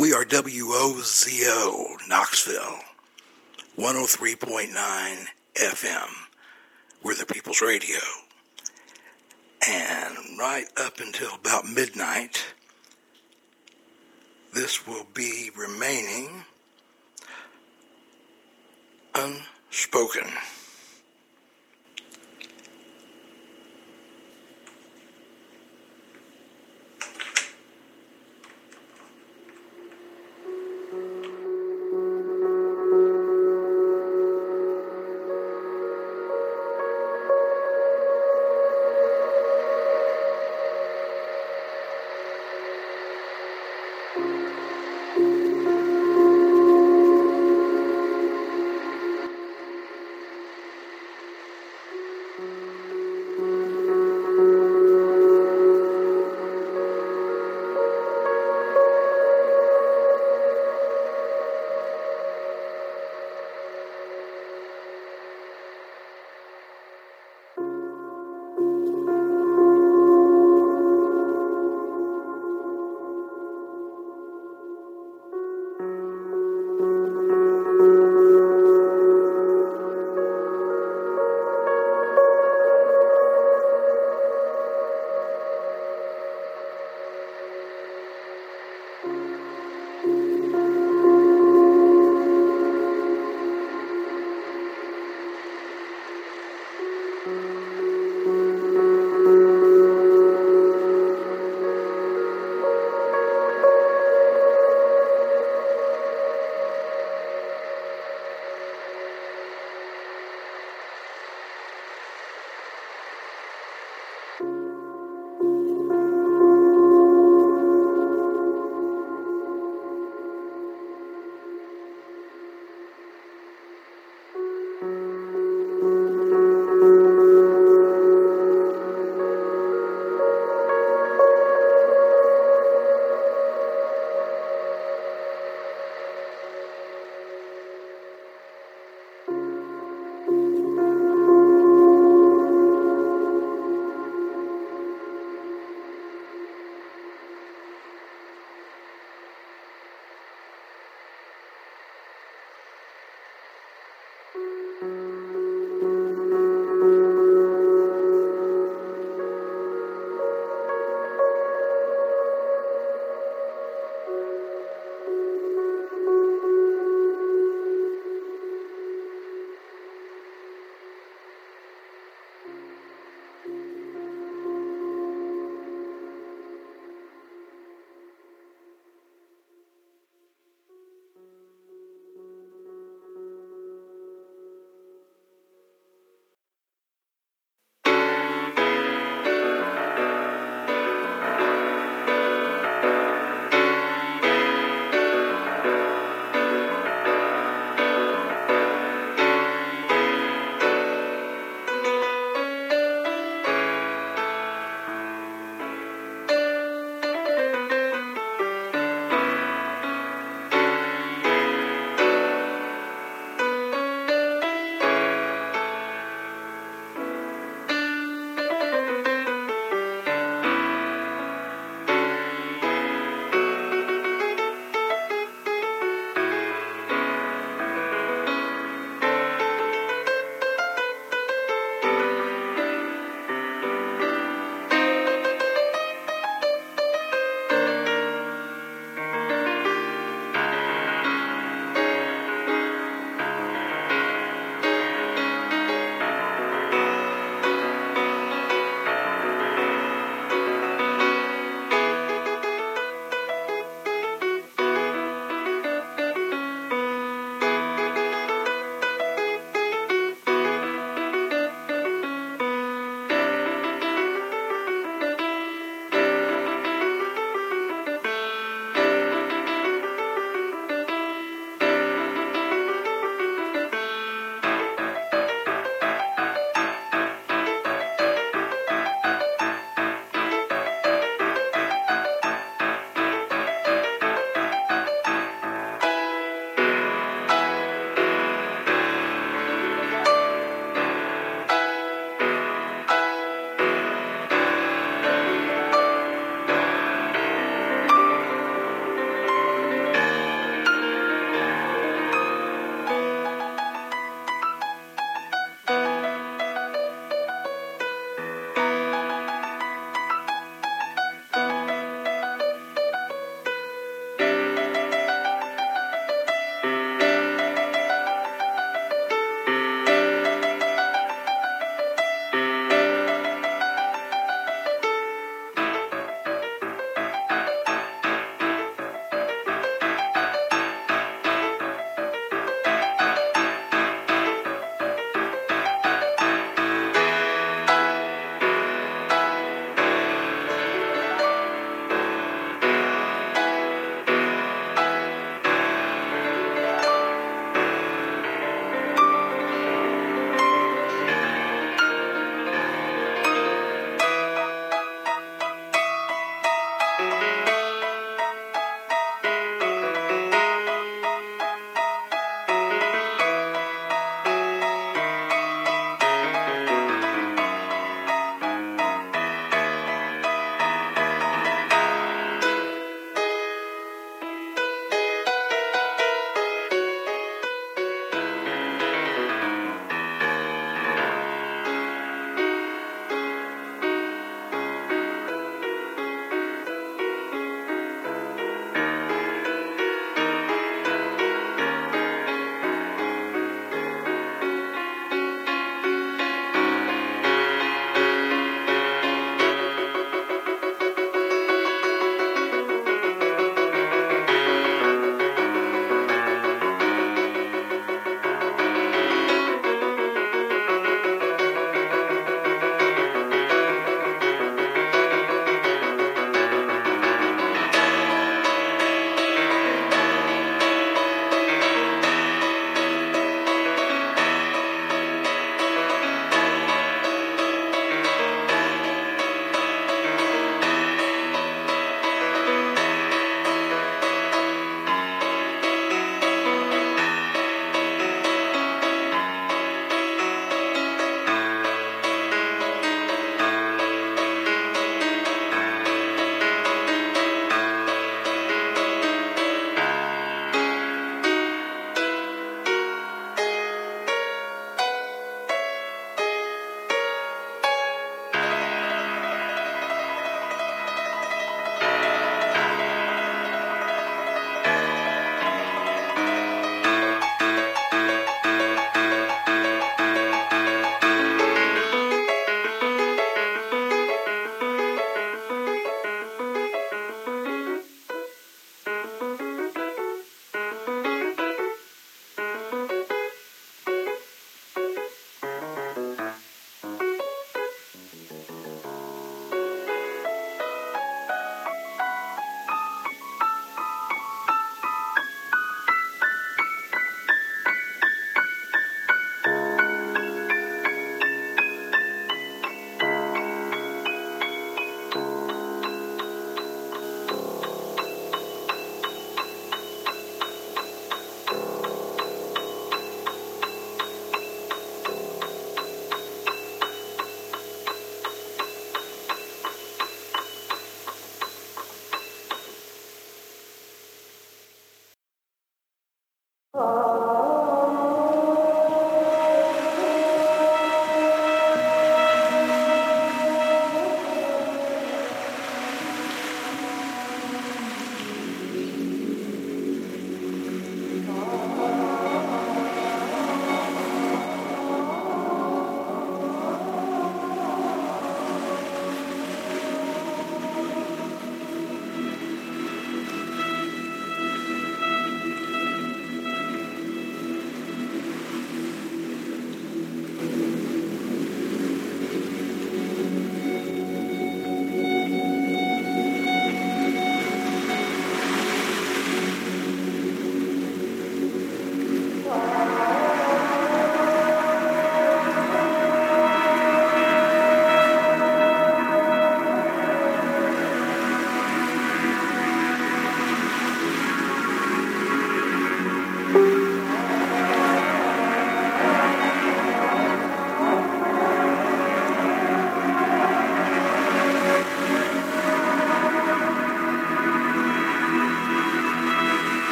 We are WOZO, Knoxville, 103.9 FM. We're the People's Radio. And right up until about midnight, this will be remaining unspoken.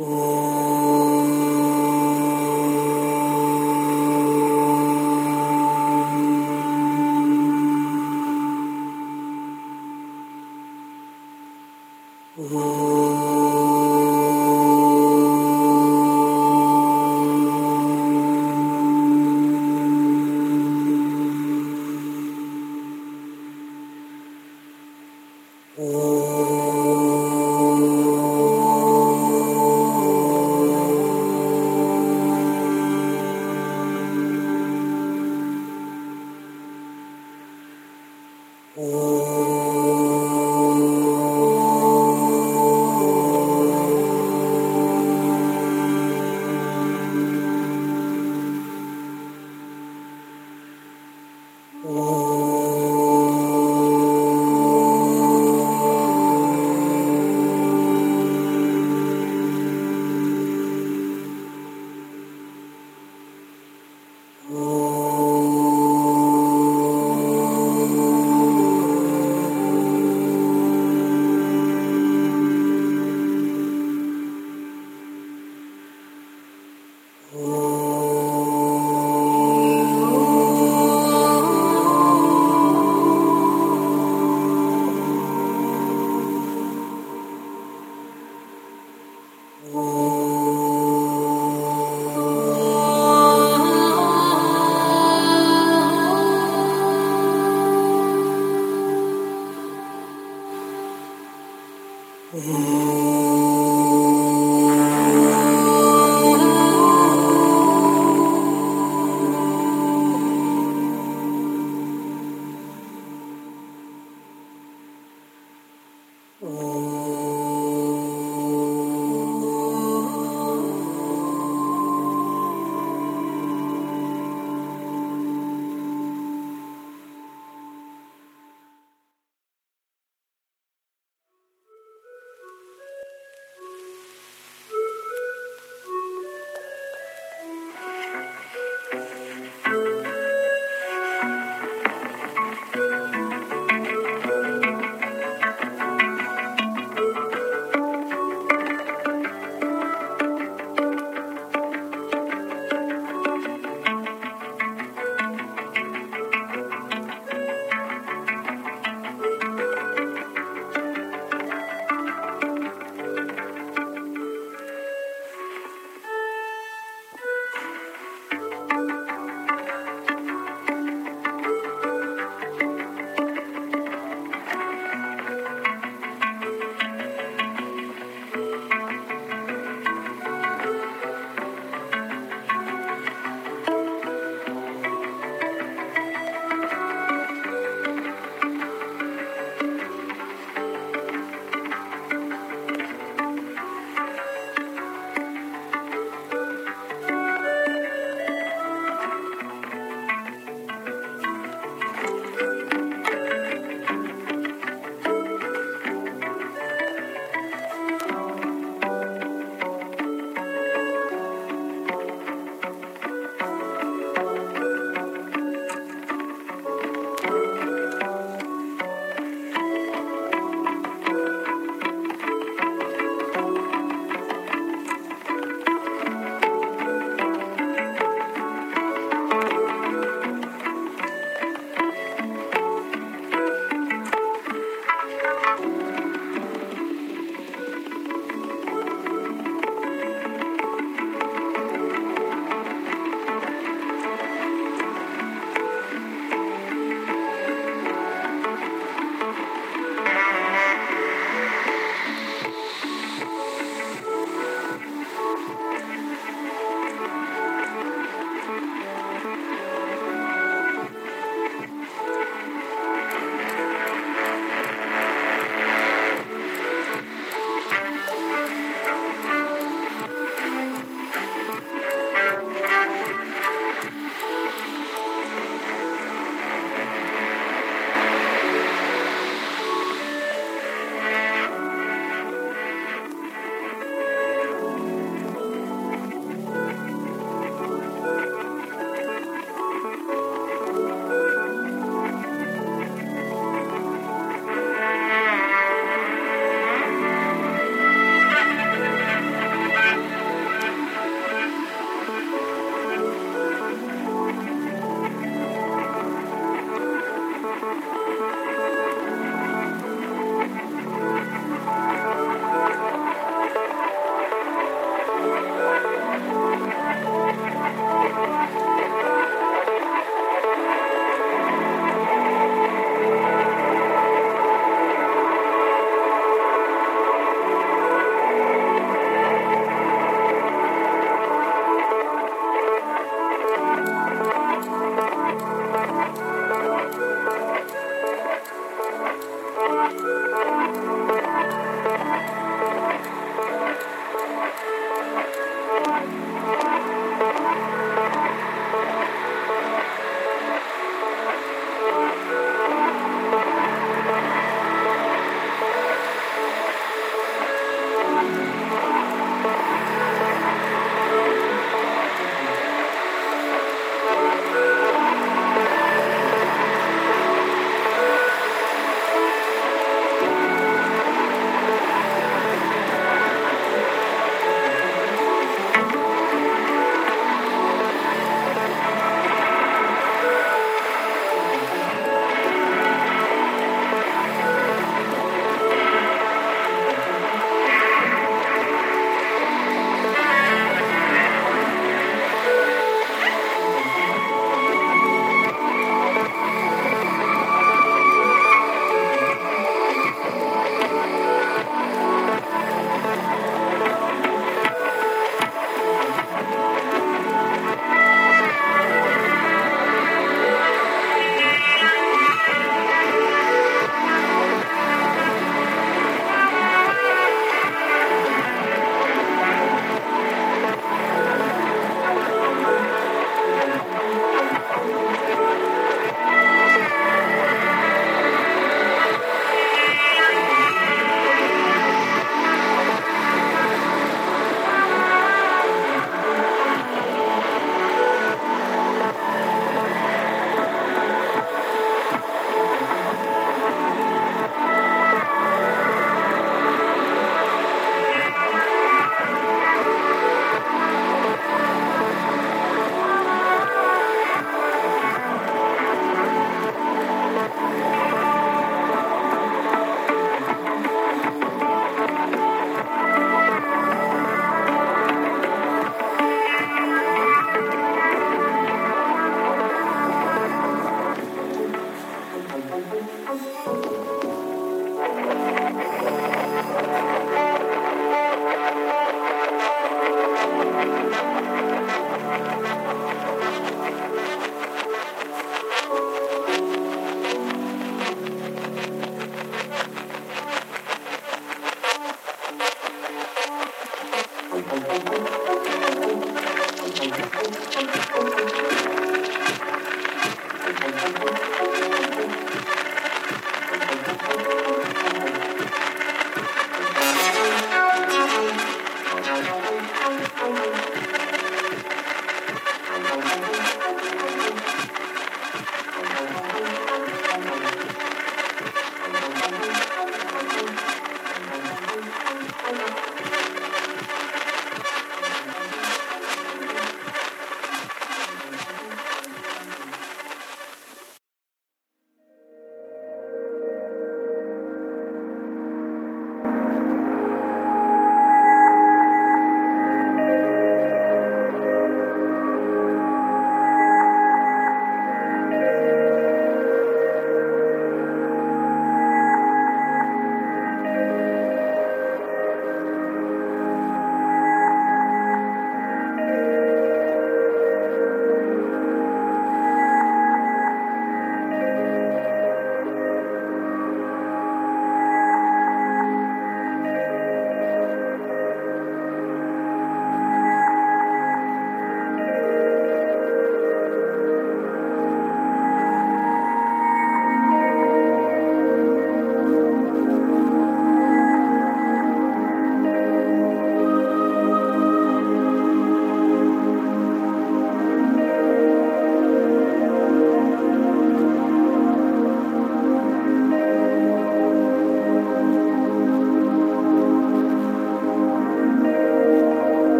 Ooh.